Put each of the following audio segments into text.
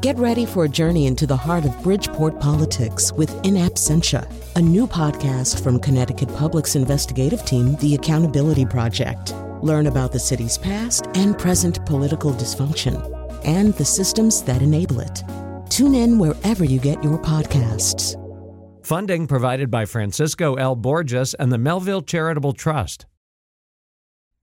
Get ready for a journey into the heart of Bridgeport politics with In Absentia, a new podcast from Connecticut Public's investigative team, The Accountability Project. Learn about the city's past and present political dysfunction and the systems that enable it. Tune in wherever you get your podcasts. Funding provided by Francisco L. Borges and the Melville Charitable Trust.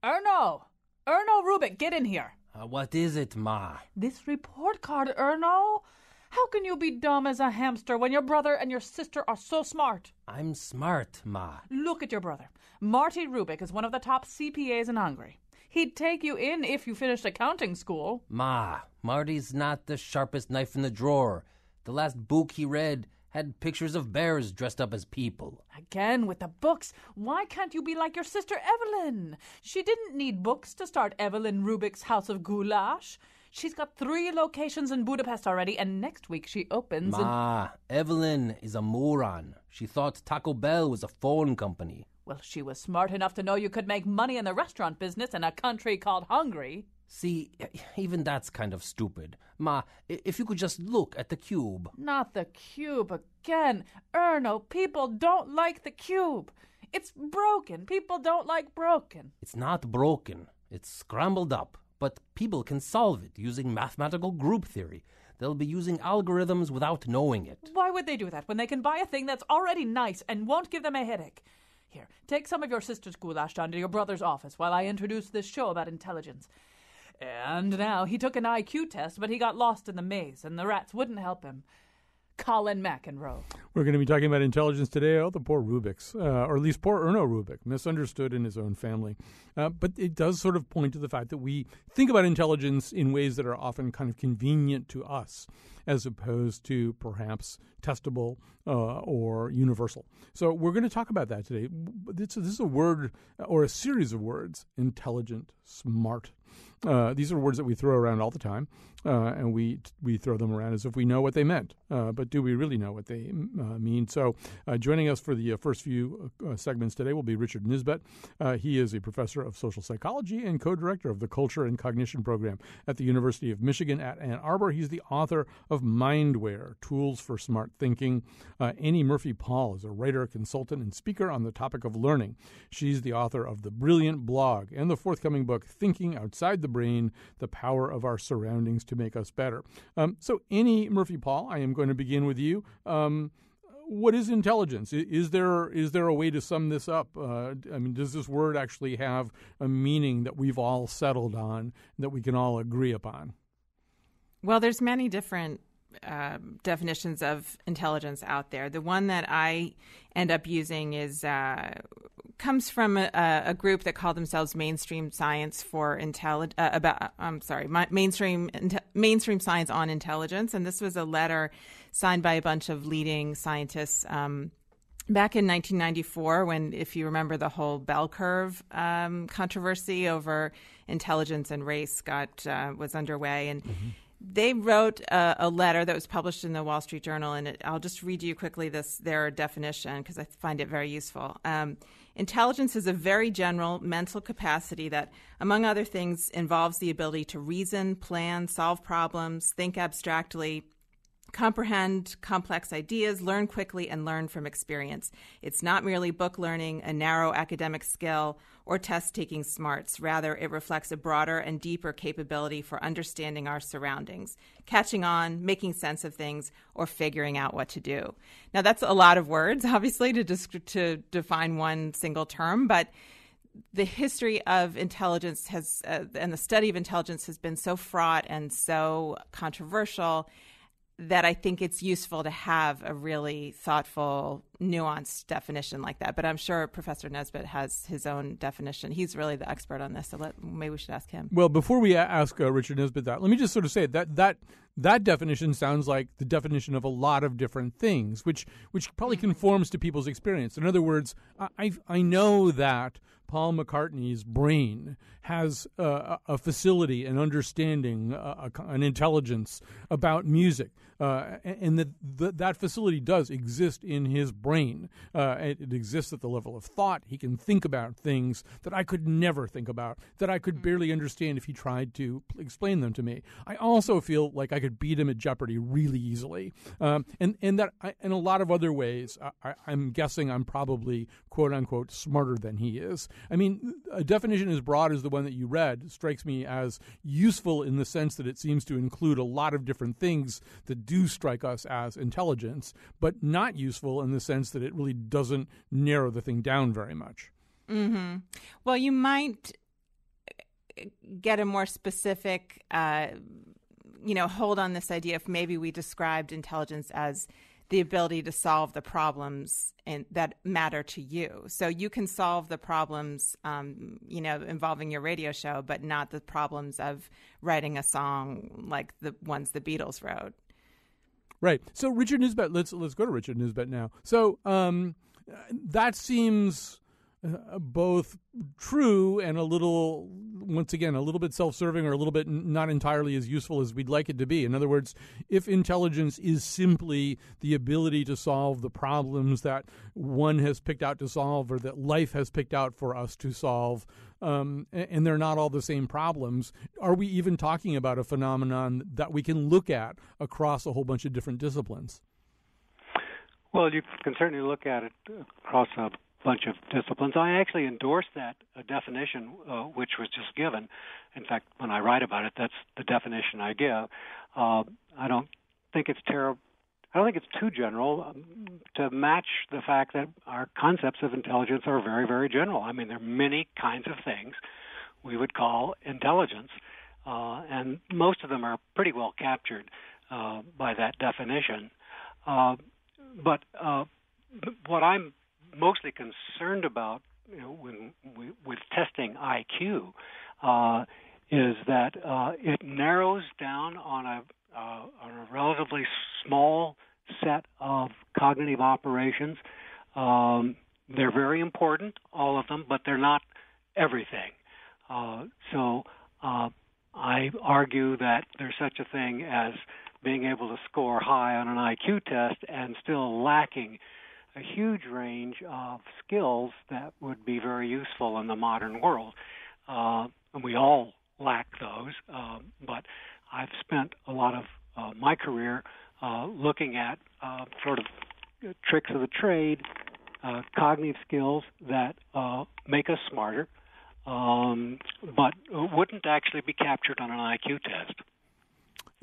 Erno! Erno Rubik, get in here. Uh, what is it, Ma? This report card, Erno? How can you be dumb as a hamster when your brother and your sister are so smart? I'm smart, Ma. Look at your brother. Marty Rubik is one of the top CPAs in Hungary. He'd take you in if you finished accounting school. Ma, Marty's not the sharpest knife in the drawer. The last book he read had pictures of bears dressed up as people. Again with the books. Why can't you be like your sister Evelyn? She didn't need books to start Evelyn Rubik's House of Goulash. She's got three locations in Budapest already, and next week she opens. in- Ma, Evelyn is a moron. She thought Taco Bell was a phone company. Well, she was smart enough to know you could make money in the restaurant business in a country called Hungary. See, even that's kind of stupid. Ma, if you could just look at the cube. Not the cube again. Erno, people don't like the cube. It's broken. People don't like broken. It's not broken, it's scrambled up, but people can solve it using mathematical group theory. They'll be using algorithms without knowing it. Why would they do that when they can buy a thing that's already nice and won't give them a headache? Here, take some of your sister's goulash down to your brother's office while I introduce this show about intelligence. And now he took an IQ test, but he got lost in the maze, and the rats wouldn't help him. Colin McEnroe. We're going to be talking about intelligence today. Oh, the poor Rubiks, uh, or at least poor Erno Rubik, misunderstood in his own family. Uh, but it does sort of point to the fact that we think about intelligence in ways that are often kind of convenient to us, as opposed to perhaps testable uh, or universal. So we're going to talk about that today. This, this is a word or a series of words: intelligent, smart. Uh, these are words that we throw around all the time, uh, and we we throw them around as if we know what they meant. Uh, but do we really know what they uh, mean? So, uh, joining us for the uh, first few segments today will be Richard Nisbett. He is a professor of social psychology and co-director of the Culture and Cognition program at the University of Michigan at Ann Arbor. He's the author of Mindware: Tools for Smart Thinking. Annie Murphy Paul is a writer, consultant, and speaker on the topic of learning. She's the author of the brilliant blog and the forthcoming book, Thinking Outside the Brain The Power of Our Surroundings to Make Us Better. Um, so, Annie Murphy Paul, I am going to begin with you. Um, what is intelligence? Is there is there a way to sum this up? Uh, I mean, does this word actually have a meaning that we've all settled on, that we can all agree upon? Well, there's many different uh, definitions of intelligence out there. The one that I end up using is uh, comes from a, a group that call themselves Mainstream Science for Intelli- uh, about. I'm sorry, my, mainstream inte- mainstream science on intelligence, and this was a letter signed by a bunch of leading scientists. Um, Back in 1994, when, if you remember, the whole bell curve um, controversy over intelligence and race got uh, was underway, and they wrote a, a letter that was published in the Wall Street Journal, and it, I'll just read you quickly this their definition because I find it very useful. Um, Intelligence is a very general mental capacity that, among other things, involves the ability to reason, plan, solve problems, think abstractly, comprehend complex ideas, learn quickly, and learn from experience. It's not merely book learning, a narrow academic skill, or test taking smarts. Rather, it reflects a broader and deeper capability for understanding our surroundings, catching on, making sense of things, or figuring out what to do. Now, that's a lot of words, obviously, to, desc- to define one single term, but the history of intelligence has uh, and the study of intelligence has been so fraught and so controversial that I think it's useful to have a really thoughtful, nuanced definition like that. But I'm sure Professor Nisbett has his own definition. He's really the expert on this, so let, maybe we should ask him. Well, before we ask uh, Richard Nisbett that, let me just sort of say that that that definition sounds like the definition of a lot of different things, which which probably conforms to people's experience. In other words, I I, I know that Paul McCartney's brain has uh, a a facility, an understanding, uh, a, an intelligence about music, uh, and that that facility does exist in his brain. Uh, it, it exists at the level of thought. He can think about things that I could never think about, that I could barely understand if he tried to explain them to me. I also feel like I could beat him at Jeopardy really easily. Um, and and that I, in a lot of other ways, I, I'm guessing I'm probably quote unquote smarter than he is. I mean, a definition as broad as the one that you read strikes me as useful in the sense that it seems to include a lot of different things that do strike us as intelligence, but not useful in the sense that it really doesn't narrow the thing down very much. Mm-hmm. Well, you might get a more specific, uh, you know, hold on this idea if maybe we described intelligence as the ability to solve the problems in, that matter to you. So you can solve the problems, um, you know, involving your radio show, but not the problems of writing a song like the ones the Beatles wrote. Right. So Richard Nisbett, let's let's go to Richard Nisbett now. So um, that seems uh, both true and a little once again a little bit self-serving or a little bit not entirely as useful as we'd like it to be in other words if intelligence is simply the ability to solve the problems that one has picked out to solve or that life has picked out for us to solve um, and they're not all the same problems are we even talking about a phenomenon that we can look at across a whole bunch of different disciplines well, you can certainly look at it across a bunch of disciplines. I actually endorse that uh, definition, uh, which was just given. In fact, when I write about it, that's the definition I give. Uh, I don't think it's terrible. I don't think it's too general um, to match the fact that our concepts of intelligence are very, very general. I mean, there are many kinds of things we would call intelligence, uh, and most of them are pretty well captured uh, by that definition. Uh, but uh, what I'm mostly concerned about you know, when we, with testing IQ uh, is that uh, it narrows down on a uh, on a relatively small set of cognitive operations. Um, they're very important, all of them, but they're not everything. Uh, so uh, I argue that there's such a thing as being able to score high on an IQ test and still lacking a huge range of skills that would be very useful in the modern world. Uh, and we all lack those, uh, but I've spent a lot of uh, my career uh, looking at uh, sort of tricks of the trade, uh, cognitive skills that uh, make us smarter, um, but wouldn't actually be captured on an IQ test.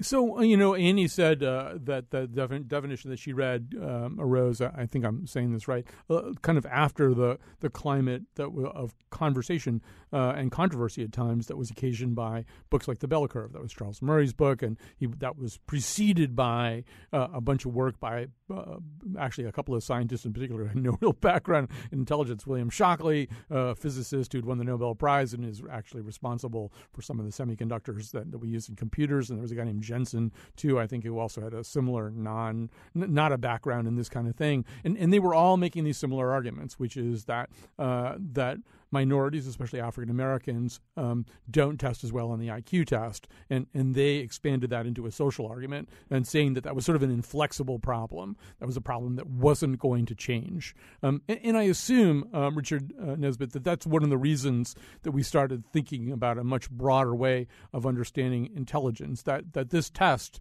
So uh, you know, Annie said uh, that the defi- definition that she read um, arose. I think I'm saying this right. Uh, kind of after the the climate that w- of conversation uh, and controversy at times that was occasioned by books like The Bell Curve. That was Charles Murray's book, and he that was preceded by uh, a bunch of work by uh, actually a couple of scientists in particular had no real background in intelligence. William Shockley, a physicist who'd won the Nobel Prize and is actually responsible for some of the semiconductors that, that we use in computers. And there was a guy named Jensen too, I think, who also had a similar non, n- not a background in this kind of thing, and and they were all making these similar arguments, which is that uh, that minorities, especially African Americans, um, don't test as well on the IQ test. And, and they expanded that into a social argument and saying that that was sort of an inflexible problem. That was a problem that wasn't going to change. Um, and, and, I assume, um, Richard uh, Nisbett, that that's one of the reasons that we started thinking about a much broader way of understanding intelligence, that, that this test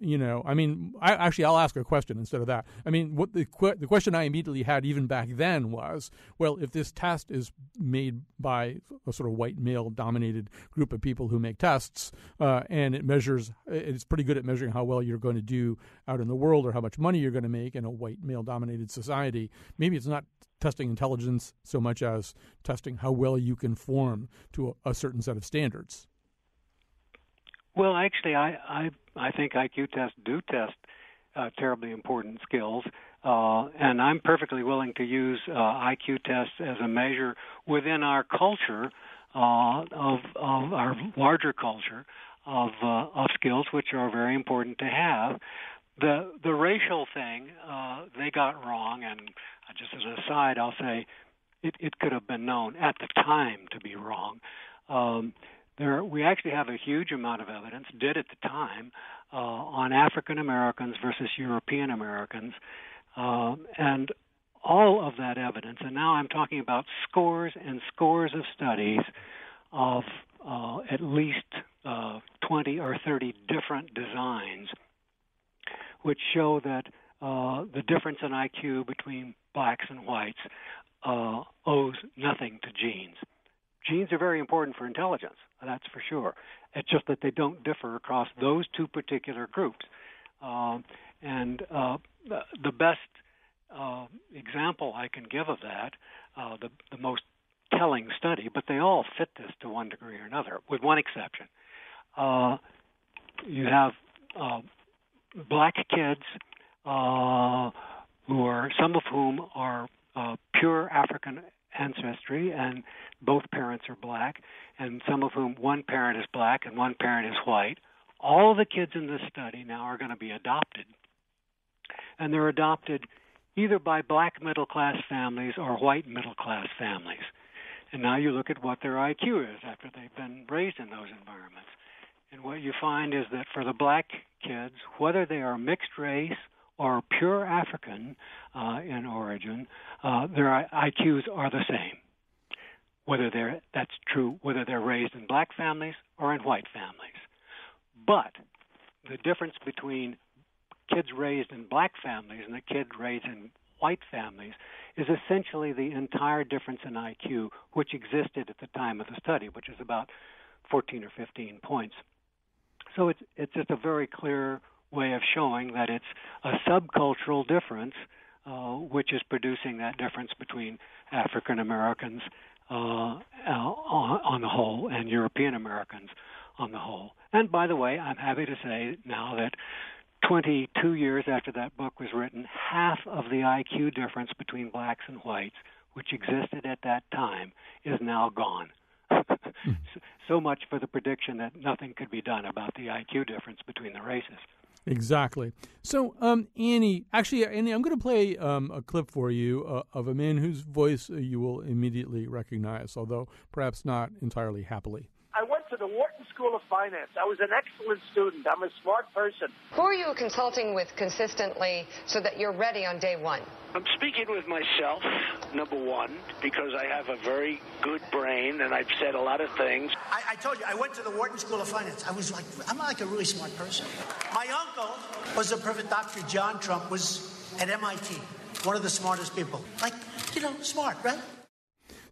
you know, I mean, I, actually, I'll ask a question instead of that. I mean, what the the question I immediately had even back then was, well, if this test is made by a sort of white male dominated group of people who make tests, uh, and it measures, it's pretty good at measuring how well you're going to do out in the world or how much money you're going to make in a white male dominated society. Maybe it's not testing intelligence so much as testing how well you conform to a, a certain set of standards. Well, actually, I I I think IQ tests do test uh, terribly important skills, uh, and I'm perfectly willing to use uh, IQ tests as a measure within our culture uh, of of our larger culture of uh, of skills, which are very important to have. The the racial thing uh, they got wrong, and just as an aside, I'll say it, it could have been known at the time to be wrong. Um, there we actually have a huge amount of evidence, did at the time, uh, on African Americans versus European Americans, uh, and all of that evidence. And now I'm talking about scores and scores of studies of uh, at least uh, 20 or 30 different designs, which show that uh, the difference in IQ between blacks and whites uh, owes nothing to genes. Genes are very important for intelligence, that's for sure. It's just that they don't differ across those two particular groups. Uh, and uh, the, best uh, example I can give of that, uh, the, the most telling study, but they all fit this to one degree or another, with one exception. Uh, you have uh, black kids uh, who are some of whom are uh, pure African ancestry, and both parents are black, and some of whom one parent is black and one parent is white. All the kids in this study now are going to be adopted, and they're adopted either by black middle class families or white middle class families. And now you look at what their IQ is after they've been raised in those environments. And what you find is that for the black kids, whether they are mixed race or pure African uh, in origin, uh, their IQs are the same. Whether they're that's true, whether they're raised in black families or in white families. But the difference between kids raised in black families and the kids raised in white families is essentially the entire difference in IQ which existed at the time of the study, which is about 14 or 15 points. So it's it's just a very clear way of showing that it's a subcultural difference uh, which is producing that difference between African Americans uh, uh, on the whole and European Americans on the whole. And by the way, I'm happy to say now that 22 years after that book was written, half of the IQ difference between blacks and whites, which existed at that time, is now gone. so much for the prediction that nothing could be done about the IQ difference between the races. Exactly. So, um, Annie, actually, Annie, I'm going to play um, a clip for you uh, of a man whose voice uh, you will immediately recognize, although perhaps not entirely happily to the Wharton School of Finance. I was an excellent student. I'm a smart person. Who are you consulting with consistently so that you're ready on day one? I'm speaking with myself, number one, because I have a very good brain and I've said a lot of things. I, I told you, I went to the Wharton School of Finance. I was like, I'm like a really smart person. My uncle was a perfect Dr. John Trump was at MIT, one of the smartest people. Like, you know, smart, right?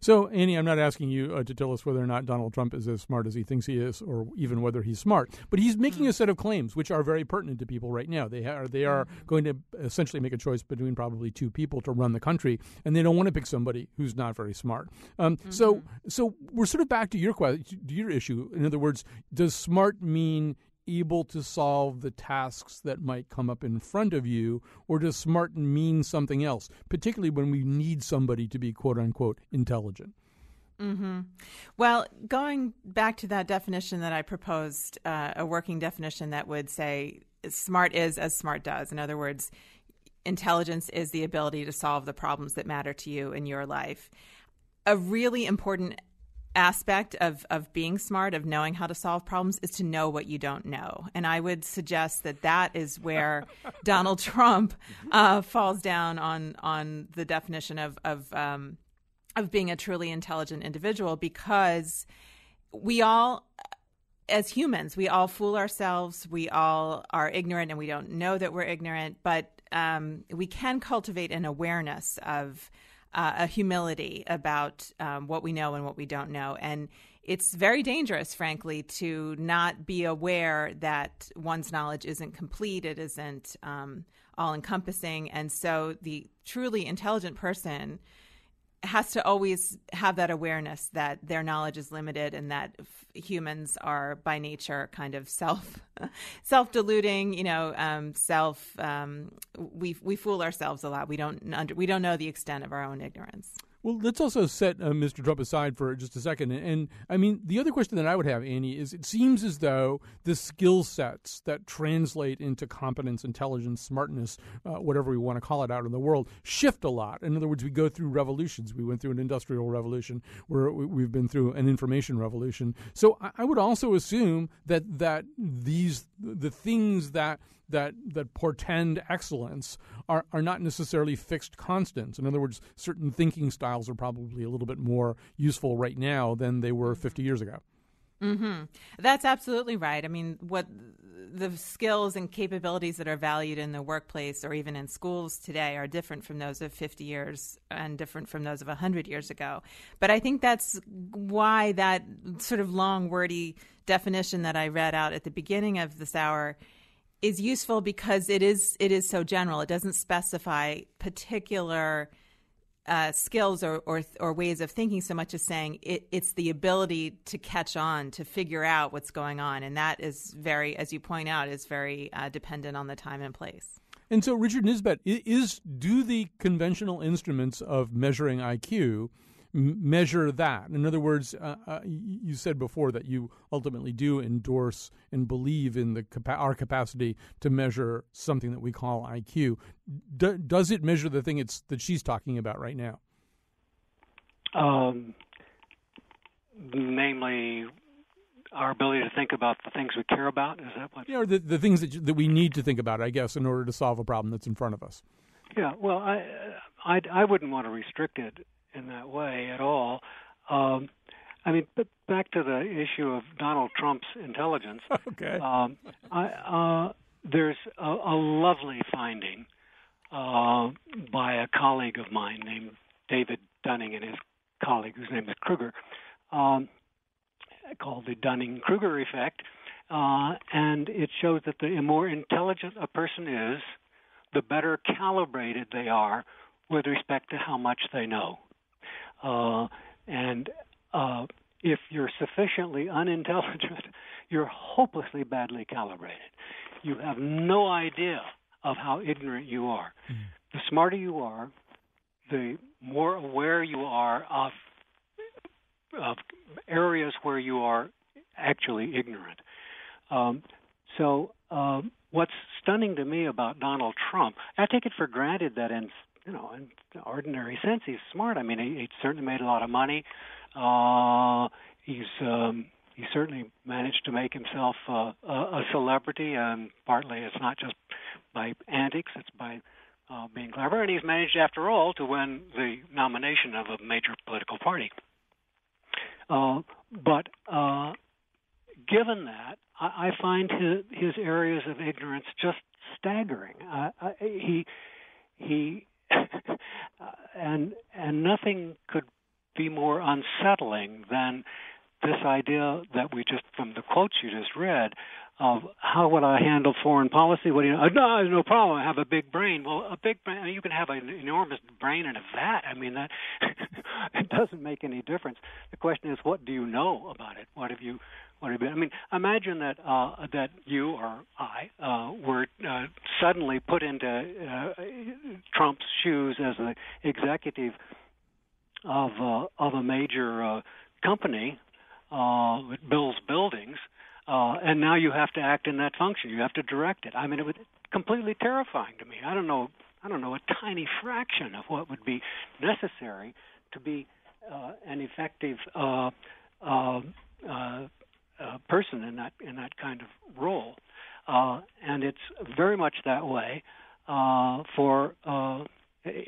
So, Annie, I'm not asking you uh, to tell us whether or not Donald Trump is as smart as he thinks he is, or even whether he's smart. But he's making a set of claims which are very pertinent to people right now. They are they are going to essentially make a choice between probably two people to run the country, and they don't want to pick somebody who's not very smart. Um, mm-hmm. So, so we're sort of back to your question, to your issue. In other words, does smart mean able to solve the tasks that might come up in front of you, or does smart mean something else, particularly when we need somebody to be quote unquote intelligent? Mm-hmm. Well, going back to that definition that I proposed, uh, a working definition that would say smart is as smart does. In other words, intelligence is the ability to solve the problems that matter to you in your life. A really important aspect of of being smart of knowing how to solve problems is to know what you don't know. And i would suggest that that is where donald trump uh, falls down on on the definition of of um, of being a truly intelligent individual because we all as humans we all fool ourselves we all are ignorant and we don't know that we're ignorant but um, we can cultivate an awareness of uh, a humility about um, what we know and what we don't know. And it's very dangerous, frankly, to not be aware that one's knowledge isn't complete, it isn't um, all encompassing. And so the truly intelligent person has to always have that awareness that their knowledge is limited and that f- humans are by nature kind of self self deluding you know um, self um, we we fool ourselves a lot. We don't under, we don't know the extent of our own ignorance well, let's also set uh, Mr. Trump aside for just a second. And, and, I mean, the other question that I would have, Annie, is it seems as though the skill sets that translate into competence, intelligence, smartness, uh, whatever we want to call it out in the world, shift a lot. In other words, we go through revolutions. We went through an industrial revolution, where we've been through an information revolution. So I, I would also assume that that these the things that that that portend excellence are, are not necessarily fixed constants. In other words, certain thinking styles are probably a little bit more useful right now than they were 50 years ago. Mm-hmm. That's absolutely right. I mean, what the skills and capabilities that are valued in the workplace or even in schools today are different from those of 50 years and different from those of 100 years ago. But I think that's why that sort of long, wordy definition that I read out at the beginning of this hour is useful because it is it is so general. It doesn't specify particular uh, skills or, or, or ways of thinking so much as saying it, it's the ability to catch on to figure out what's going on and that is very as you point out is very uh, dependent on the time and place and so richard nisbett is do the conventional instruments of measuring iq measure that. In other words, uh, uh, you said before that you ultimately do endorse and believe in the capa- our capacity to measure something that we call IQ. D- does it measure the thing it's that she's talking about right now? Um, namely, our ability to think about the things we care about. Is that what? Yeah, or the the things that that we need to think about, I guess, in order to solve a problem that's in front of us. Yeah, well, I I, I wouldn't want to restrict it in that way at all. Um, I mean, but back to the issue of Donald Trump's intelligence. okay. Um, I, uh, there's a, a lovely finding uh, by a colleague of mine named David Dunning and his colleague, whose name is Kruger, um, called the Dunning-Kruger effect, uh, and it shows that the more intelligent a person is, the better calibrated they are with respect to how much they know. Uh, and uh, if you're sufficiently unintelligent, you're hopelessly badly calibrated. You have no idea of how ignorant you are. Mm-hmm. The smarter you are, the more aware you are of of areas where you are actually ignorant. Um, so, um, what's stunning to me about Donald Trump, I take it for granted that in you know, in ordinary sense, he's smart. I mean, he, he certainly made a lot of money. Uh, he's um, he certainly managed to make himself uh, a, a celebrity, and partly it's not just by antics; it's by uh, being clever. And he's managed, after all, to win the nomination of a major political party. Uh, but uh, given that, I, I find his, his areas of ignorance just staggering. Uh, I, he he and and nothing could be more unsettling than this idea that we just from the quotes you just read of how would I handle foreign policy? What do you know? No, no problem. I have a big brain. Well, a big brain. I mean, you can have an enormous brain in a vat. I mean, that it doesn't make any difference. The question is, what do you know about it? What have you I mean, imagine that uh, that you or I uh, were uh, suddenly put into uh, Trump's shoes as the executive of uh, of a major uh, company that builds buildings, and now you have to act in that function. You have to direct it. I mean, it was completely terrifying to me. I don't know. I don't know a tiny fraction of what would be necessary to be an effective uh, person in that in that kind of role, uh, and it's very much that way uh, for uh,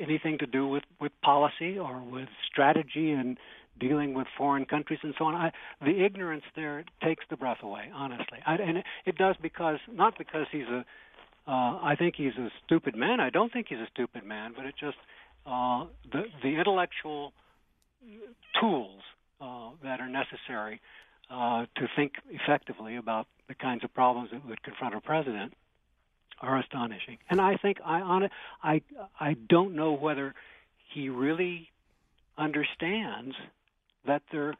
anything to do with with policy or with strategy and dealing with foreign countries and so on. I, the ignorance there takes the breath away, honestly, I, and it, it does because not because he's a uh, I think he's a stupid man. I don't think he's a stupid man, but it just uh, the the intellectual tools that are necessary uh, to think effectively about the kinds of problems that would confront a president are astonishing. And I think I on I I don't know whether he really understands that there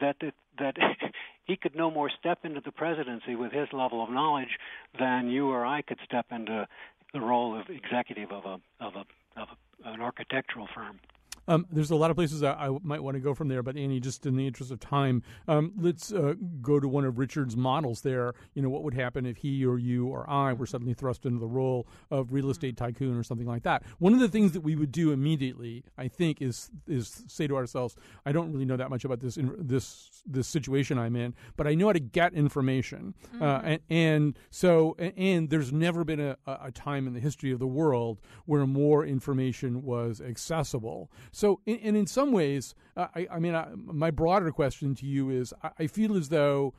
that it, that he could no more step into the presidency with his level of knowledge than you or I could step into the role of executive of a of a of a, an architectural firm. Um, there's a lot of places I, I, might want to go from there, but Annie, just in the interest of time, um, let's uh, go to one of Richard's models there. You know, what would happen if he or you or I were suddenly thrust into the role of real estate tycoon or something like that? One of the things that we would do immediately, I think, is is say to ourselves, I don't really know that much about this in, this this situation I'm in, but I know how to get information, uh, mm-hmm. uh, and, and, so and, and there's never been a, a time in the history of the world where more information was accessible. So, in, and in some ways, uh, I, I, mean, I, my broader question to you is: I, I, feel as though,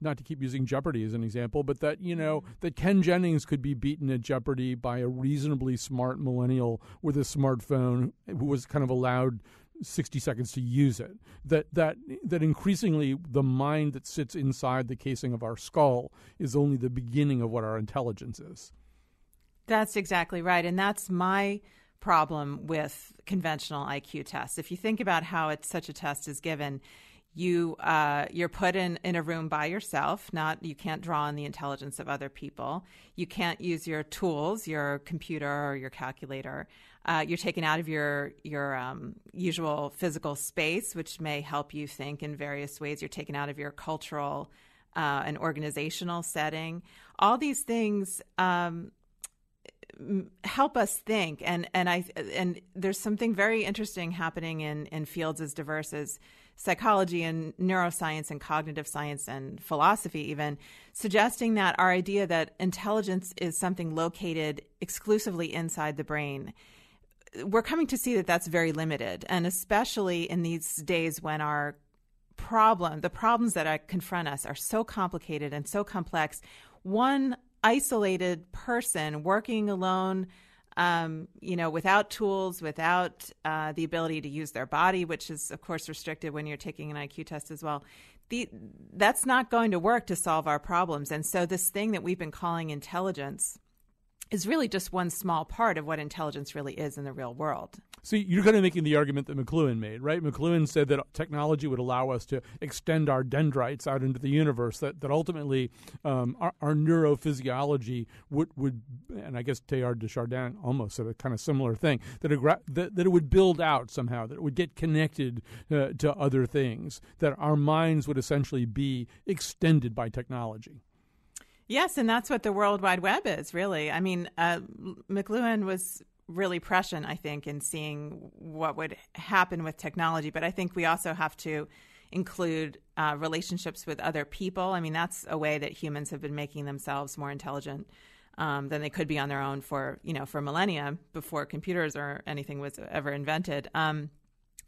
not to keep using Jeopardy as an example, but that you know mm-hmm. that Ken Jennings could be beaten at Jeopardy by a reasonably smart millennial with a smartphone who was kind of allowed 60 seconds to use it. That that that increasingly the mind that sits inside the casing of our skull is only the beginning of what our intelligence is. That's exactly right, and that's my problem with conventional IQ tests. If you think about how such a test is given, you uh, you're put in in a room by yourself. Not you can't draw on the intelligence of other people. You can't use your tools, your computer or your calculator. Uh, you're taken out of your your um, usual physical space, which may help you think in various ways. You're taken out of your cultural uh, and organizational setting. All these things um, help us think, and and I and there's something very interesting happening in in fields as diverse as psychology and neuroscience and cognitive science and philosophy, even suggesting that our idea that intelligence is something located exclusively inside the brain we're coming to see that that's very limited, and especially in these days when our problem, the problems that confront us, are so complicated and so complex. One isolated person working alone, um, you know, without tools, without uh, the ability to use their body, which is of course restricted when you're taking an IQ test as well. The, that's not going to work to solve our problems. And so, this thing that we've been calling intelligence is really just one small part of what intelligence really is in the real world. So you're kind of making the argument that McLuhan made, right? McLuhan said that technology would allow us to extend our dendrites out into the universe. That that ultimately um, our, our, neurophysiology would would, and I guess Teilhard de Chardin almost said a kind of similar thing that it, that, that it would build out somehow, that it would get connected uh, to other things, that our minds would essentially be extended by technology. Yes, and that's what the World Wide Web is, really. I mean, uh, McLuhan was really prescient, I think, in seeing what would happen with technology. But I think we also have to include uh, relationships with other people. I mean, that's a way that humans have been making themselves more intelligent um, than they could be on their own for you know for millennia before computers or anything was ever invented. Um,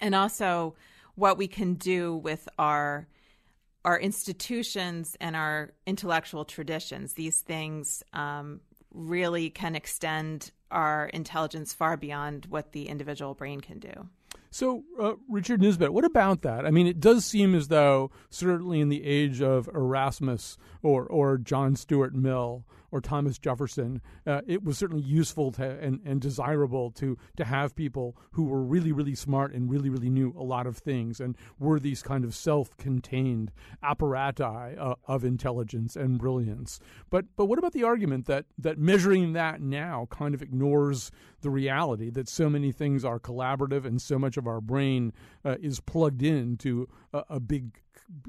and also what we can do with our our institutions and our intellectual traditions. These things um, really can extend our intelligence far beyond what the individual brain can do. So, uh, Richard Nisbett, what about that? I mean, it does seem as though, certainly in the age of Erasmus or, or John Stuart Mill, or Thomas Jefferson, uh, it was certainly useful to, and, and desirable to to have people who were really really smart and really really knew a lot of things and were these kind of self-contained apparati uh, of intelligence and brilliance. But but what about the argument that that measuring that now kind of ignores the reality that so many things are collaborative and so much of our brain uh, is plugged into a, a big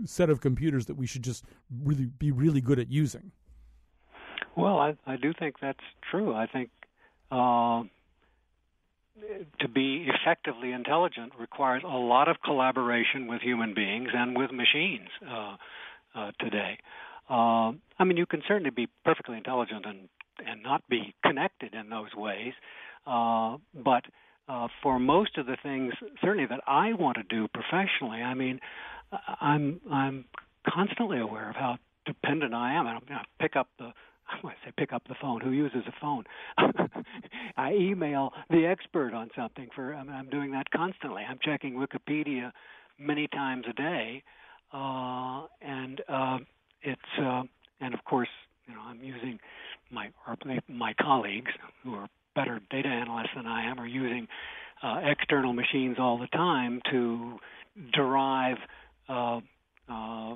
set of computers that we should just really be really good at using. Well, I, I do think that's true. I think uh, to be effectively intelligent requires a lot of collaboration with human beings and with machines uh, uh, today. Uh, I mean, you can certainly be perfectly intelligent and and not be connected in those ways, uh, but uh, for most of the things, certainly that I want to do professionally, I mean, I'm I'm constantly aware of how dependent I am. I, I pick up the I say pick up the phone. Who uses a phone? I email the expert on something. For I mean, I'm doing that constantly. I'm checking Wikipedia many times a day, uh, and uh, it's uh, and of course you know I'm using my or my colleagues who are better data analysts than I am are using uh, external machines all the time to derive uh, uh,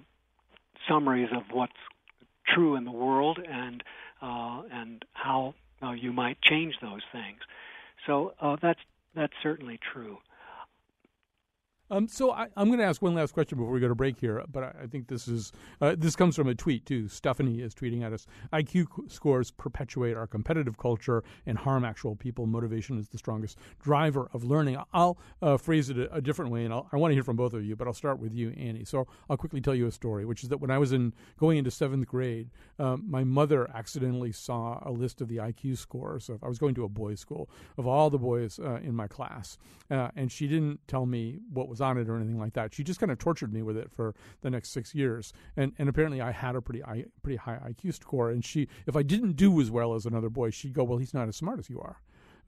summaries of what's true in the world and uh, and how uh, you might change those things. So uh, that's that's certainly true. Um, so I, am going to ask one last question before we go to break here, but I, I think this is uh, this comes from a tweet too. Stephanie is tweeting at us: IQ scores perpetuate our competitive culture and harm actual people. Motivation is the strongest driver of learning. I'll uh, phrase it a, a, different way, and I'll, i want to hear from both of you, but I'll start with you, Annie. So I'll quickly tell you a story, which is that when I was in going into seventh grade, um, my mother accidentally saw a list of the IQ scores. Of, I was going to a boys' school of all the boys uh, in my class, uh, and she didn't tell me what was on it or anything like that. She just kind of tortured me with it for the next six years, and and apparently I had a pretty pretty high IQ score. And she, if I didn't do as well as another boy, she'd go, "Well, he's not as smart as you are."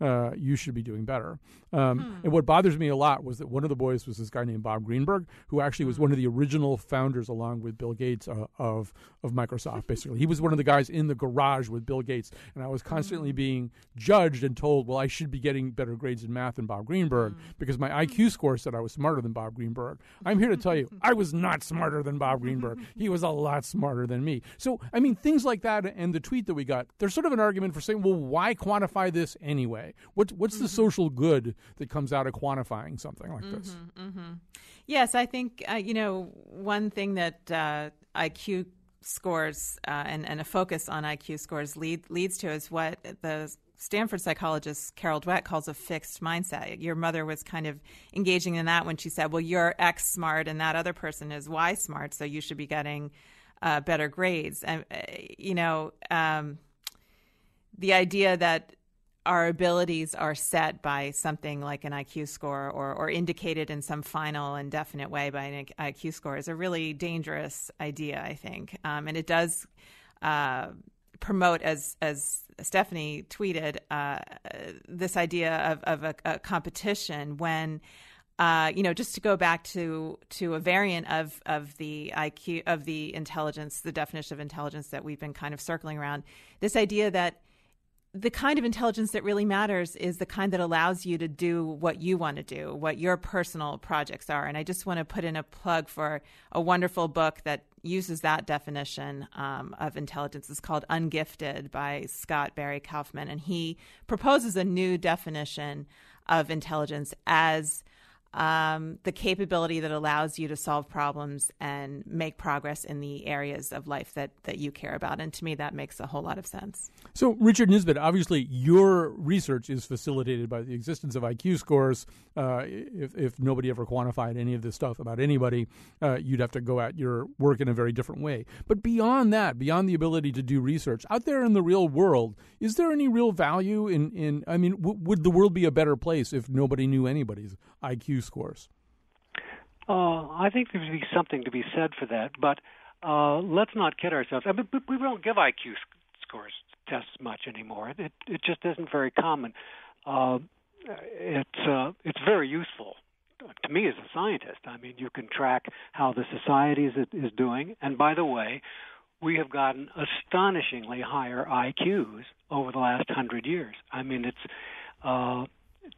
Uh, you should be doing better. Um, hmm. And what bothers me a lot was that one of the boys was this guy named Bob Greenberg, who actually was hmm. one of the original founders, along with Bill Gates, uh, of of Microsoft. Basically, he was one of the guys in the garage with Bill Gates, and I was constantly hmm. being judged and told, "Well, I should be getting better grades in math than Bob Greenberg because my IQ score said I was smarter than Bob Greenberg." I'm here to tell you, I was not smarter than Bob Greenberg. He was a lot smarter than me. So, I mean, things like that, and the tweet that we got, there's sort of an argument for saying, "Well, why quantify this anyway?" What, what's mm-hmm. the social good that comes out of quantifying something like mm-hmm, this? Mm-hmm. Yes, I think, uh, you know, one thing that uh, IQ scores uh, and, and a focus on IQ scores lead, leads to is what the Stanford psychologist Carol Dweck calls a fixed mindset. Your mother was kind of engaging in that when she said, well, you're X smart and that other person is Y smart, so you should be getting uh, better grades. And, uh, you know, um, the idea that our abilities are set by something like an IQ score or, or indicated in some final and definite way by an IQ score is a really dangerous idea, I think. Um, and it does uh, promote, as, as Stephanie tweeted, uh, this idea of, of a, a competition when. Uh, you know, just to go back to to a variant of of the IQ of the intelligence, the definition of intelligence that we've been kind of circling around, this idea that the kind of intelligence that really matters is the kind that allows you to do what you want to do, what your personal projects are. And I just want to put in a plug for a wonderful book that uses that definition um, of intelligence. It's called Ungifted by Scott Barry Kaufman. And he proposes a new definition of intelligence as um, the capability that allows you to solve problems and make progress in the areas of life that, that you care about. And to me, that makes a whole lot of sense. So, Richard Nisbett, obviously, your research is facilitated by the existence of IQ scores. Uh, if, if nobody ever quantified any of this stuff about anybody, uh, you'd have to go at your work in a very different way. But beyond that, beyond the ability to do research, out there in the real world, is there any real value in, in I mean, w- would the world be a better place if nobody knew anybody's IQ scores? Uh, I think there's be something to be said for that, but uh, let's not kid ourselves. I mean, we don't give IQ scores tests much anymore. It it just isn't very common. Uh, it's uh, it's very useful to me as a scientist. I mean, you can track how the society is is doing, and by the way, we have gotten astonishingly higher IQs over the last hundred years. I mean, it's uh,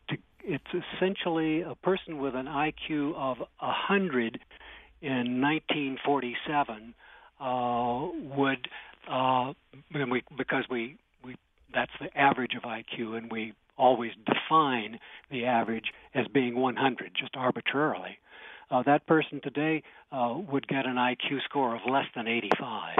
to it's essentially a person with an IQ of 100 in 1947 uh, would uh, we, because we, we that's the average of IQ, and we always define the average as being 100, just arbitrarily. Uh, that person today uh, would get an IQ score of less than 85.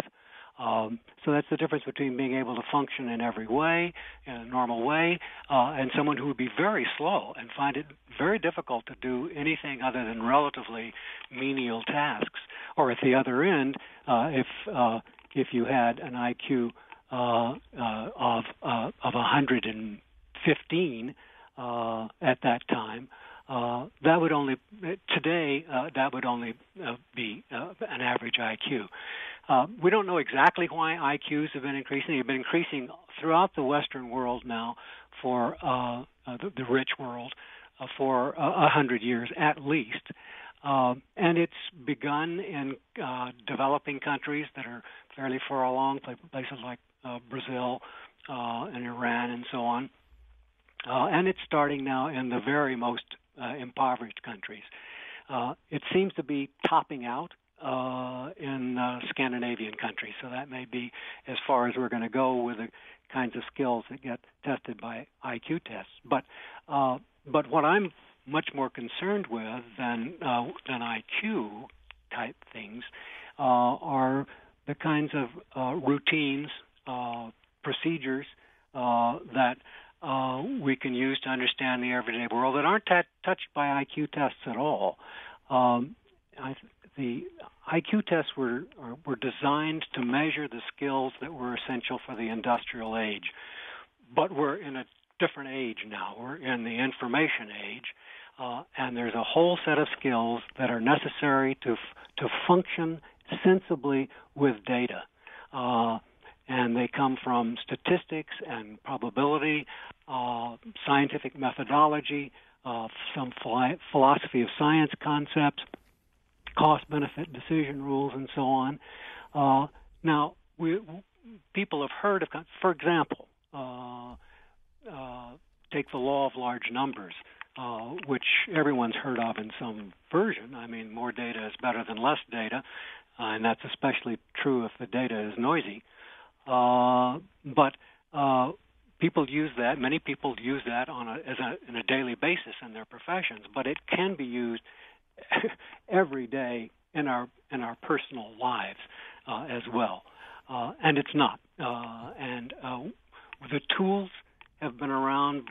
Um, so that's the difference between being able to function in every way, in a normal way, uh, and someone who would be very slow and find it very difficult to do anything other than relatively menial tasks. Or at the other end, uh, if uh, if you had an IQ uh, uh, of uh, of 115 uh, at that time, uh, that would only today uh, that would only uh, be uh, an average IQ. Uh, we don't know exactly why IQs have been increasing. They've been increasing throughout the Western world now for uh, uh, the, the rich world uh, for a hundred years at least. Uh, and it's begun in uh, developing countries that are fairly far along, places like uh, Brazil uh, and Iran and so on. Uh, and it's starting now in the very most uh, impoverished countries. Uh, it seems to be topping out uh, in uh, Scandinavian countries. So that may be as far as we're going to go with the kinds of skills that get tested by IQ tests. But uh, but what I'm much more concerned with than uh, than IQ type things uh, are the kinds of uh, routines, uh, procedures uh, that uh, we can use to understand the everyday world that aren't t- touched by IQ tests at all. Um, I, the IQ tests were were designed to measure the skills that were essential for the industrial age, but we're in a different age now. We're in the information age, uh, and there's a whole set of skills that are necessary to f- to function sensibly with data. Uh, and they come from statistics and probability, uh, scientific methodology, uh, some philosophy of science concepts, cost benefit decision rules, and so on. Uh, now, we, people have heard of, for example, uh, uh, take the law of large numbers. Uh, which everyone's heard of in some version. I mean, more data is better than less data, uh, and that's especially true if the data is noisy. Uh, but people use that. Many people use that on a, as a, in a daily basis in their professions. But it can be used every day in our in our personal lives uh, as well. Uh, and it's not. Uh, and uh, the tools have been around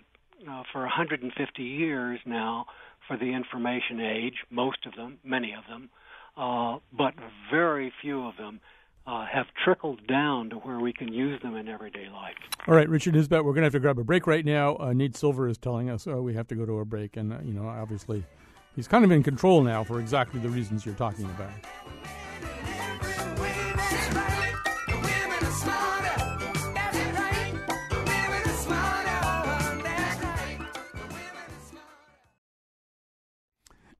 uh, for 150 years now for the information age. Most of them, many of them, uh, but very few of them uh, have trickled down to where we can use them in everyday life. All right, Richard Nisbett, we're going to have to grab a break right now. Uh, Nate Silver is telling us oh, we have to go to a break, and uh, you know, obviously, he's kind of in control now for exactly the reasons you're talking about.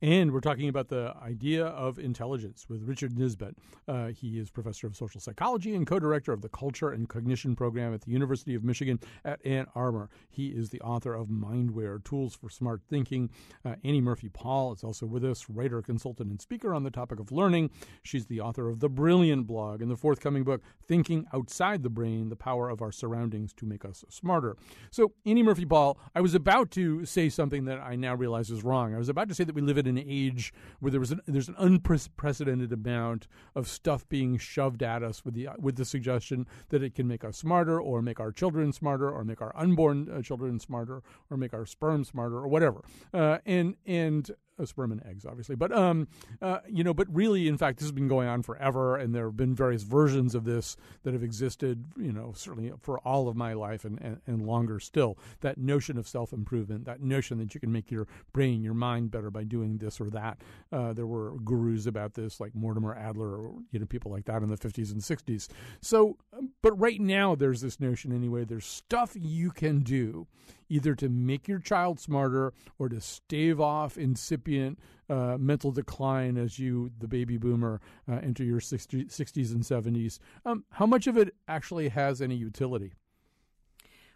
And we're talking about the idea of intelligence with Richard Nisbett. Uh, he is professor of social psychology and co director of the Culture and Cognition program at the University of Michigan at Ann Arbor. He is the author of Mindware Tools for Smart Thinking. Uh, Annie Murphy Paul is also with us, writer, consultant, and speaker on the topic of learning. She's the author of the brilliant blog and the forthcoming book, Thinking Outside the Brain The Power of Our Surroundings to Make Us Smarter. So, Annie Murphy Paul, I was about to say something that I now realize is wrong. I was about to say that we live in an age where there was an, there's an unprecedented amount of stuff being shoved at us with the with the suggestion that it can make us smarter or make our children smarter or make our unborn uh, children smarter or make our sperm smarter or whatever. Uh, and and uh, sperm and eggs, obviously. But um, uh, you know, but really, in fact, this has been going on forever, and there have been various versions of this that have existed. You know, certainly for all of my life and and, and longer still. That notion of self improvement, that notion that you can make your brain, your mind better by doing this or that. Uh, there were gurus about this, like Mortimer Adler, or you know, people like that in the fifties and sixties. So, but right now, there's this notion anyway. There's stuff you can do either to make your child smarter or to stave off incipient uh, mental decline as you, the baby boomer, uh, enter your 60, 60s and 70s. Um, how much of it actually has any utility?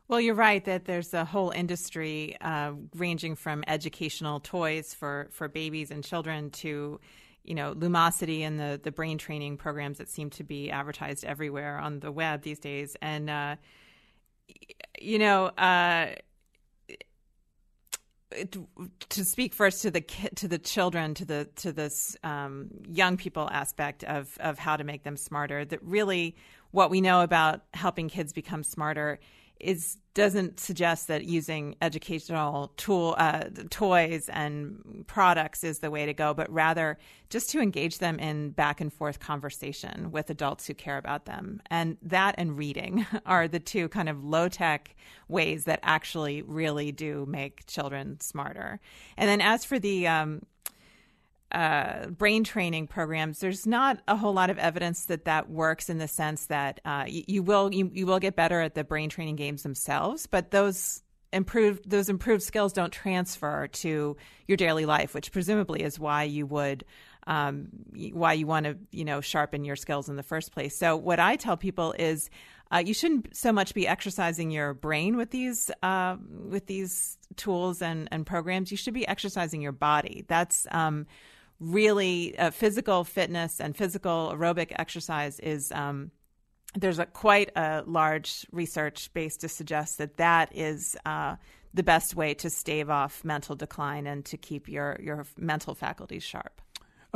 Well, you're right that there's a whole industry uh, ranging from educational toys for, for babies and children to, you know, Lumosity and the, the brain training programs that seem to be advertised everywhere on the web these days. And, uh, you know, uh, to speak first to the to the children to the to this um, young people aspect of of how to make them smarter that really what we know about helping kids become smarter is doesn't suggest that using educational tool uh, toys and products is the way to go, but rather just to engage them in back and forth conversation with adults who care about them. And that and reading are the two kind of low tech ways that actually really do make children smarter. And then as for the um, uh, brain training programs, there's not a whole lot of evidence that that works in the sense that uh, you, you, will you, you will get better at the brain training games themselves, but those improved those improved skills don't transfer to your daily life, which presumably is why you would um, why you want to you know sharpen your skills in the first place. So what I tell people is. Uh, you shouldn't so much be exercising your brain with these uh, with these tools and, and programs. You should be exercising your body. That's um, really uh, physical fitness and physical aerobic exercise is um, there's a quite a large research base to suggest that that is uh, the best way to stave off mental decline and to keep your your mental faculties sharp.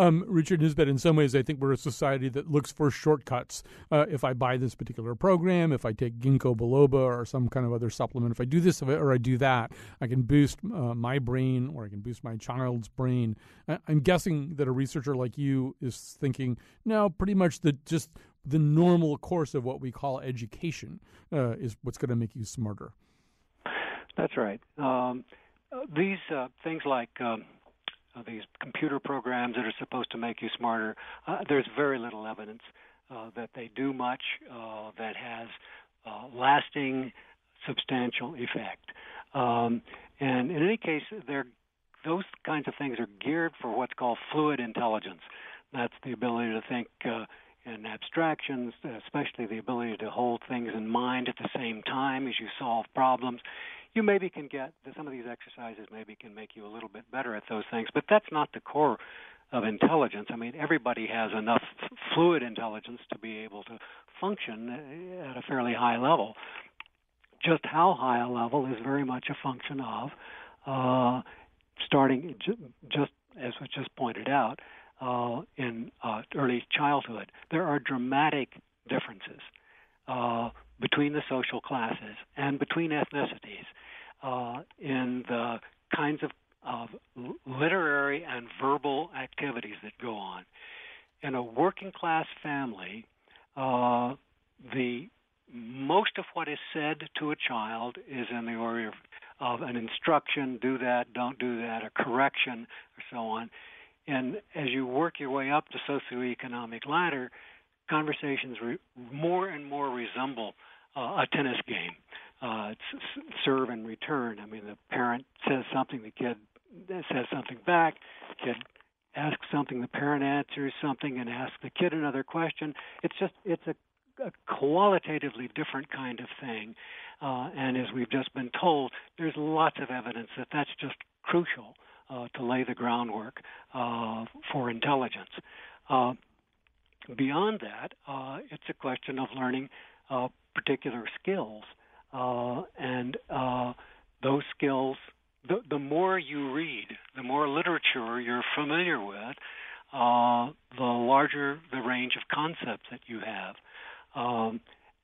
Um, Richard Nisbett, in some ways, I think we're a society that looks for shortcuts. Uh, if I buy this particular program, if I take ginkgo biloba or some kind of other supplement, if I do this or I do that, I can boost uh, my brain or I can boost my child's brain. I'm guessing that a researcher like you is thinking, no, pretty much the just the normal course of what we call education uh, is what's going to make you smarter. That's right. Um, these uh, things like um, uh, these computer programs that are supposed to make you smarter, uh, there's very little evidence uh, that they do much uh, that has uh, lasting, substantial effect. Um, and in any case, those kinds of things are geared for what's called fluid intelligence. That's the ability to think uh, in abstractions, especially the ability to hold things in mind at the same time as you solve problems you maybe can get some of these exercises maybe can make you a little bit better at those things, but that's not the core of intelligence. I mean, everybody has enough fluid intelligence to be able to function at a fairly high level. Just how high a level is very much a function of uh, starting just as was just pointed out uh, in uh, early childhood. There are dramatic differences uh, between the social classes and between ethnicities uh, in the kinds of, of literary and verbal activities that go on. In a working class family, uh, the most of what is said to a child is in the order of, of an instruction, do that, don't do that, a correction, or so on. And as you work your way up the socioeconomic ladder, conversations re- more and more resemble uh, a tennis game. Uh, it's serve and return. I mean, the parent says something, the kid says something back. Kid asks something, the parent answers something, and asks the kid another question. It's just it's a, a qualitatively different kind of thing. Uh, and as we've just been told, there's lots of evidence that that's just crucial uh, to lay the groundwork uh, for intelligence. Uh, beyond that, uh, it's a question of learning uh, particular skills, uh, and uh, those skills. The, the more you read, the more literature you're familiar with, uh, the larger the range of concepts that you have. Um,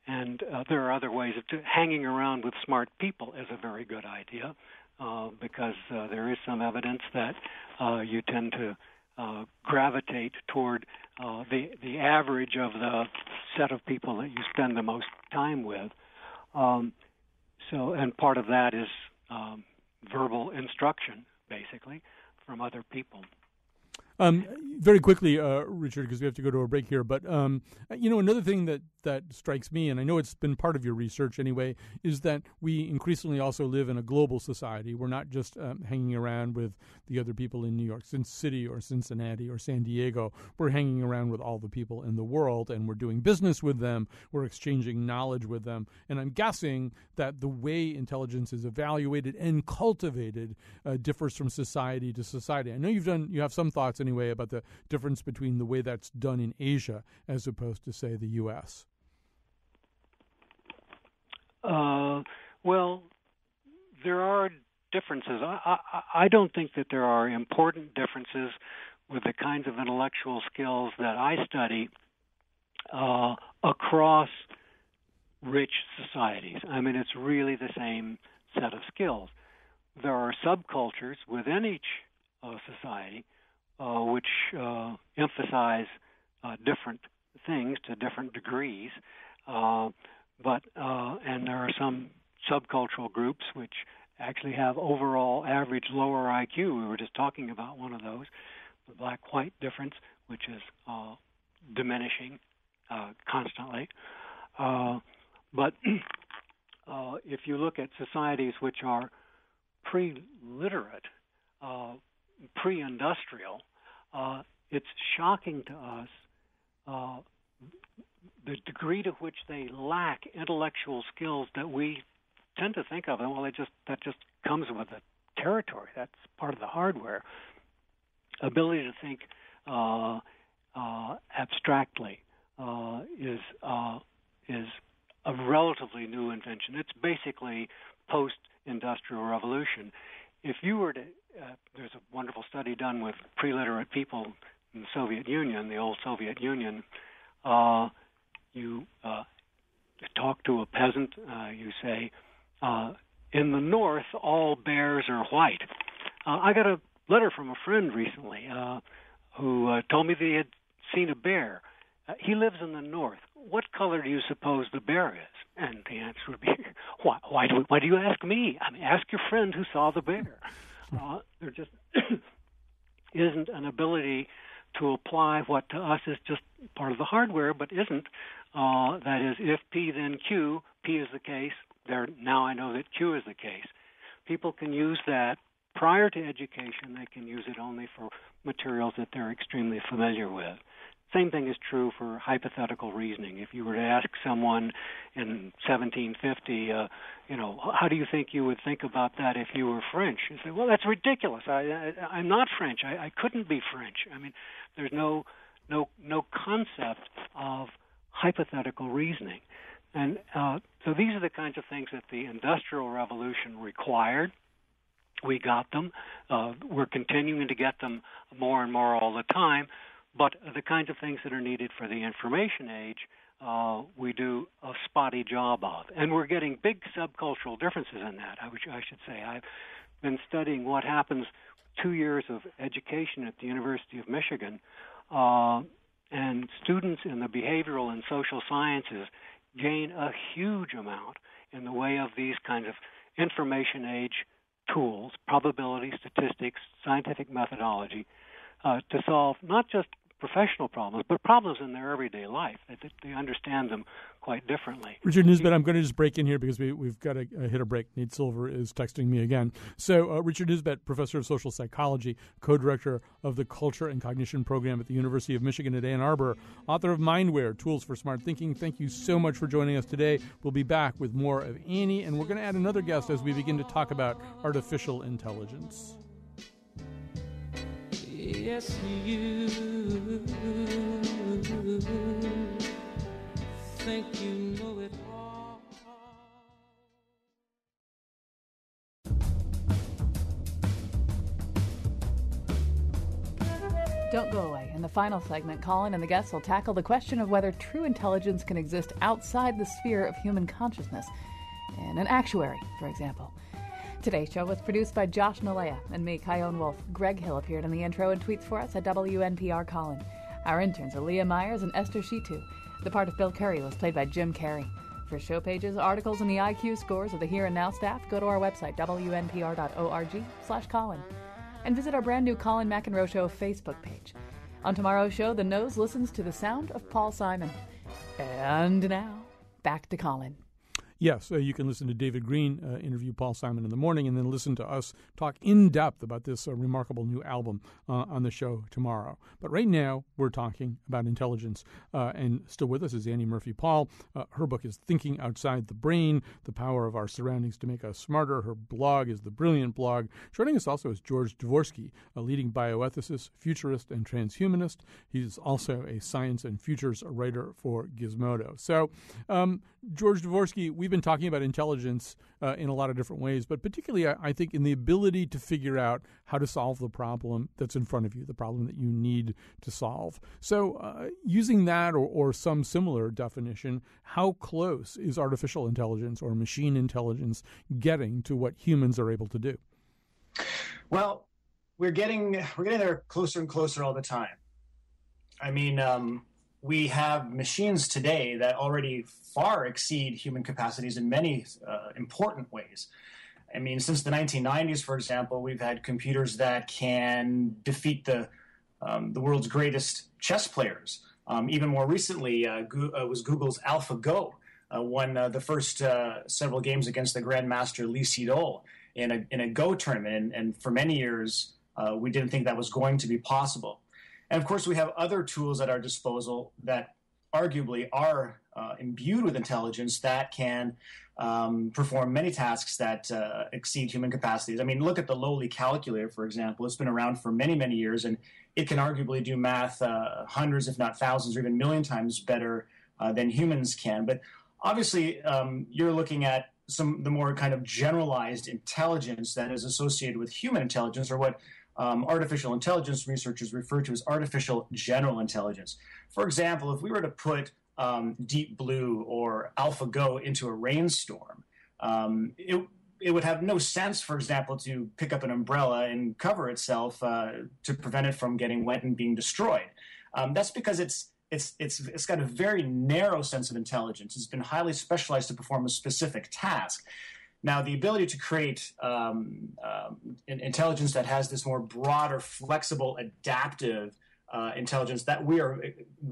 and uh, there are other ways of hanging around with smart people is a very good idea uh, because uh, there is some evidence that uh, you tend to uh, gravitate toward uh, the the average of the set of people that you spend the most time with. Um, so, and part of that is um, verbal instruction, basically, from other people. Um, very quickly, uh, Richard, because we have to go to a break here. But um, you know, another thing that that strikes me, and I know it's been part of your research anyway, is that we increasingly also live in a global society. We're not just um, hanging around with the other people in New York City or Cincinnati or San Diego. We're hanging around with all the people in the world, and we're doing business with them. We're exchanging knowledge with them. And I'm guessing that the way intelligence is evaluated and cultivated uh, differs from society to society. I know you've done you have some thoughts anyway about the difference between the way that's done in Asia as opposed to say the U.S. Uh, well, there are differences. I, I, I don't think that there are important differences with the kinds of intellectual skills that I study uh, across rich societies. I mean, it's really the same set of skills. There are subcultures within each uh, society uh, which uh, emphasize uh, different things to different degrees. Uh, but uh, and there are some subcultural groups which actually have overall average lower IQ. We were just talking about one of those, the black-white difference, which is uh, diminishing constantly. But if you look at societies which are pre-literate, pre-industrial, uh, it's shocking to us the degree to which they lack intellectual skills that we tend to think of, and well, it just that just comes with the territory. That's part of the hardware. Ability to think uh, uh, abstractly uh, is uh, is a relatively new invention. It's basically post-industrial revolution. If you were to, uh, there's a wonderful study done with pre-literate people in the Soviet Union, the old Soviet Union. Uh, you uh, talk to a peasant, uh, you say, uh, in the north, all bears are white. Uh, I got a letter from a friend recently uh, who uh, told me that he had seen a bear. Uh, he lives in the north. What color do you suppose the bear is? And the answer would be, why, why, do, why do you ask me? I mean, ask your friend who saw the bear. Uh, there just isn't an ability to apply what to us is just part of the hardware, but isn't. Uh, that is, if P then Q, P is the case, there now I know that Q is the case. People can use that prior to education. They can use it only for materials that they're extremely familiar with. Same thing is true for hypothetical reasoning. If you were to ask someone in 1750, uh, you know, how do you think you would think about that if you were French? You say, well, that's ridiculous. I, I, I'm not French. I, I couldn't be French. I mean, there's no, no, no concept of hypothetical reasoning. And uh, so these are the kinds of things that the Industrial Revolution required. We got them. Uh, we're continuing to get them more and more all the time. But the kinds of things that are needed for the information age, uh, we do a spotty job of. And we're getting big subcultural differences in that, I, I should say. I've been studying what happens two years of education at the University of Michigan. Uh, and students in the behavioral and social sciences gain a huge amount in the way of these kinds of information age tools, probability, statistics, scientific methodology, uh, to solve not just professional problems, but problems in their everyday life. They, they understand them quite differently. Richard Nisbett, I'm going to just break in here because we, we've got to uh, hit a break. Nate Silver is texting me again. So, uh, Richard Nisbett, professor of social psychology, co director of the Culture and Cognition program at the University of Michigan at Ann Arbor, author of Mindware Tools for Smart Thinking. Thank you so much for joining us today. We'll be back with more of Annie, and we're going to add another guest as we begin to talk about artificial intelligence. Yes, you think you know it all. Don't go away. In the final segment, Colin and the guests will tackle the question of whether true intelligence can exist outside the sphere of human consciousness, in an actuary, for example. Today's show was produced by Josh Nilaya and me, Chion Wolf. Greg Hill appeared in the intro and tweets for us at WNPR Colin. Our interns are Leah Myers and Esther Shitu. The part of Bill Curry was played by Jim Carey. For show pages, articles, and the IQ scores of the Here and Now staff, go to our website, wnpr.org slash Colin. And visit our brand new Colin McEnroe Show Facebook page. On tomorrow's show, the nose listens to the sound of Paul Simon. And now, back to Colin. Yes, uh, you can listen to David Greene uh, interview Paul Simon in the morning and then listen to us talk in depth about this uh, remarkable new album uh, on the show tomorrow. But right now, we're talking about intelligence. Uh, and still with us is Annie Murphy Paul. Uh, her book is Thinking Outside the Brain The Power of Our Surroundings to Make Us Smarter. Her blog is The Brilliant Blog. Joining us also is George Dvorsky, a leading bioethicist, futurist, and transhumanist. He's also a science and futures writer for Gizmodo. So, um, George Dvorsky, we've been talking about intelligence uh, in a lot of different ways, but particularly, I, I, think, in the ability to figure out how to solve the problem that's in front of you, the problem that you need to solve. So, uh, using that or, or some similar definition, how close is artificial intelligence or machine intelligence getting to what humans are able to do? Well, we're getting we're getting there closer and closer all the time. I mean, um, we have machines today that already far exceed human capacities in many uh, important ways. I mean, since the 1990s, for example, we've had computers that can defeat the um, the world's greatest chess players. Um, even more recently, uh, Go- uh, was Google's AlphaGo uh, won uh, the first uh, several games against the Grandmaster Lee Sedol in a in a Go tournament, and, and for many years we didn't think that was going to be possible. And of course, we have other tools at our disposal that arguably are uh, imbued with intelligence that can um, perform many tasks that uh, exceed human capacities. I mean, look at the lowly calculator, for example. It's been around for many, many years, and it can arguably do math uh, hundreds, if not thousands, or even million times better uh, than humans can. But obviously, um, you're looking at some the more kind of generalized intelligence that is associated with human intelligence, or what um, artificial intelligence researchers refer to as artificial general intelligence. For example, if we were to put um, Deep Blue or AlphaGo into a rainstorm, um, it, it would have no sense, for example, to pick up an umbrella and cover itself uh, to prevent it from getting wet and being destroyed. Um, that's because it's it's it's it's got a very narrow sense of intelligence. It's been highly specialized to perform a specific task. Now, the ability to create um, um, intelligence that has this more broader, flexible, adaptive uh, intelligence, that we are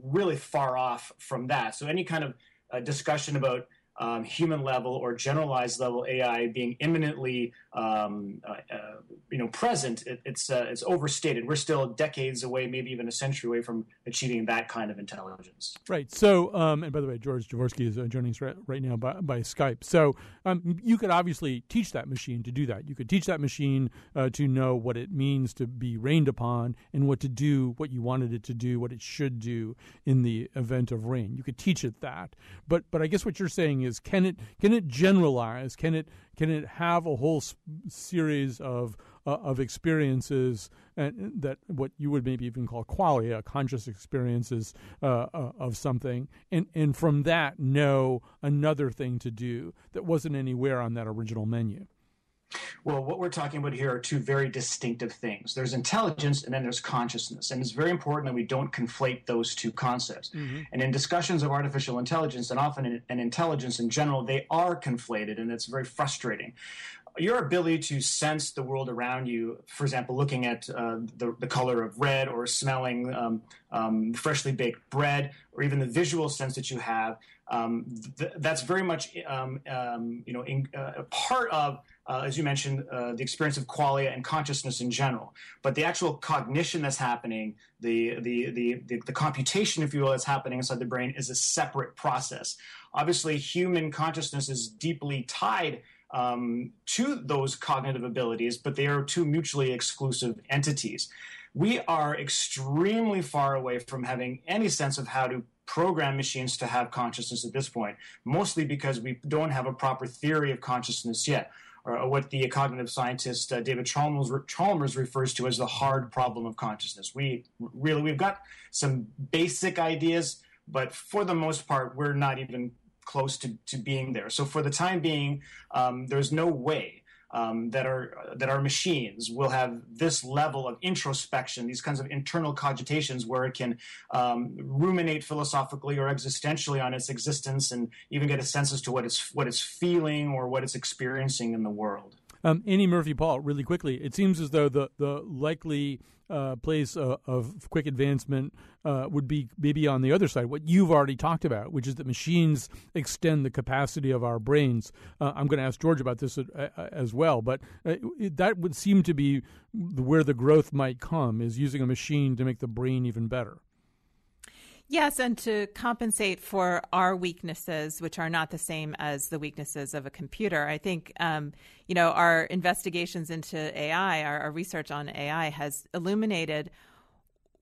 really far off from that. So, any kind of uh, discussion about um, human level or generalized level AI being imminently, um, uh, uh, you know, present, it, it's uh, it's overstated. We're still decades away, maybe even a century away from achieving that kind of intelligence. Right. So, um, and by the way, George Dvorsky is uh, joining us right, right, now by, by Skype. So, um, you could obviously teach that machine to do that. You could teach that machine uh, to know what it means to be rained upon and what to do, what you wanted it to do, what it should do in the event of rain. You could teach it that. But, but I guess what you're saying is can it can it generalize? Can it can it have a whole series of uh, of experiences and that what you would maybe even call qualia, conscious experiences uh, uh, of something, and and from that know another thing to do that wasn't anywhere on that original menu. Well, what we're talking about here are two very distinctive things. There's intelligence and then there's consciousness. And it's very important that we don't conflate those two concepts. Mm-hmm. And in discussions of artificial intelligence and often in, in intelligence in general, they are conflated and it's very frustrating your ability to sense the world around you, for example, looking at uh, the, the color of red or smelling um, um, freshly baked bread, or even the visual sense that you have, um, th- that's very much um, um, you know in, uh, part of uh, as you mentioned, uh, the experience of qualia and consciousness in general. But the actual cognition that's happening, the, the, the, the, the computation, if you will, that's happening inside the brain is a separate process. Obviously, human consciousness is deeply tied um, to those cognitive abilities, but they are two mutually exclusive entities. We are extremely far away from having any sense of how to program machines to have consciousness at this point, mostly because we don't have a proper theory of consciousness yet or what the cognitive scientist uh, David Chalmers, Chalmers refers to as the hard problem of consciousness. We really we've got some basic ideas, but for the most part, we're not even close to, to being there. So for the time being, um, there's no way um, that are that our machines will have this level of introspection, these kinds of internal cogitations, where it can um, ruminate philosophically or existentially on its existence, and even get a sense as to what it's what it's feeling or what it's experiencing in the world. Um, Annie Murphy Paul, really quickly, it seems as though the the likely uh, place uh, of quick advancement uh, would be maybe on the other side, what you've already talked about, which is that machines extend the capacity of our brains. Uh, I'm going to ask George about this uh, uh, as well, but it, that would seem to be where the growth might come, is using a machine to make the brain even better. Yes, and to compensate for our weaknesses, which are not the same as the weaknesses of a computer. I think, um, you know, our investigations into AI, our, our research on AI has illuminated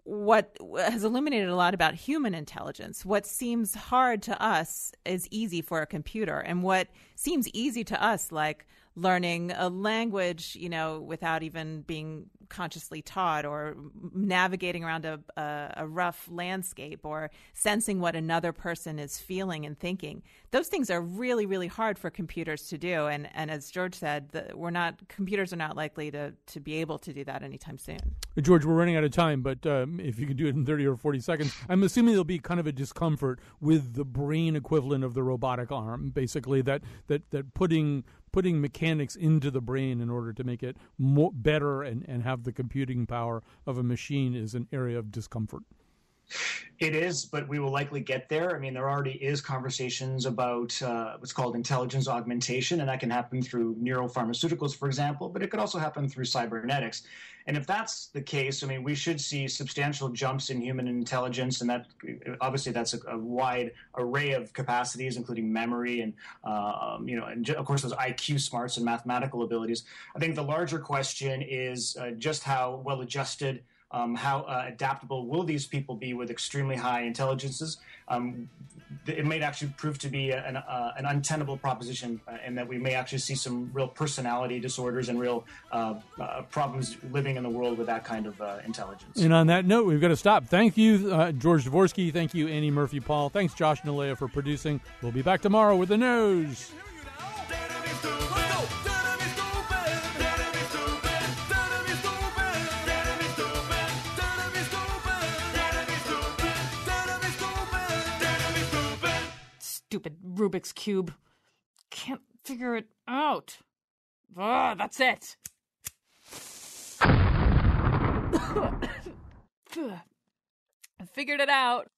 what has illuminated a lot about human intelligence. What seems hard to us is easy for a computer, and what seems easy to us, like learning a language, you know, without even being consciously taught or navigating around a, a, a, rough landscape or sensing what another person is feeling and thinking. Those things are really, really hard for computers to do. And, and as George said, the, we're not, computers are not likely to, to be able to do that anytime soon. George, we're running out of time, but um, if you can do it in 30 or 40 seconds, I'm assuming there'll be kind of a discomfort with the brain equivalent of the robotic arm, basically, that, that, that putting putting mechanics into the brain in order to make it more, better and, and have the computing power of a machine is an area of discomfort. It is, but we will likely get there. I mean, there already is conversations about uh, what's called intelligence augmentation, and that can happen through neuropharmaceuticals, for example, but it could also happen through cybernetics. And if that's the case, I mean, we should see substantial jumps in human intelligence, and that obviously that's a, a wide array of capacities, including memory and um, you know, and of course those IQ smarts and mathematical abilities. I think the larger question is uh, just how well adjusted um, how uh, adaptable will these people be with extremely high intelligences? Um, it may actually prove to be an, uh, an untenable proposition, uh, and that we may actually see some real personality disorders and real uh, uh problems living in the world with that kind of uh, intelligence. And on that note, we've got to stop. Thank you, George Dvorsky. Thank you, Annie Murphy Paul. Thanks, Josh Nilaya, for producing. We'll be back tomorrow with the news. Stupid Rubik's Cube. Can't figure it out. Ah, that's it. I figured it out.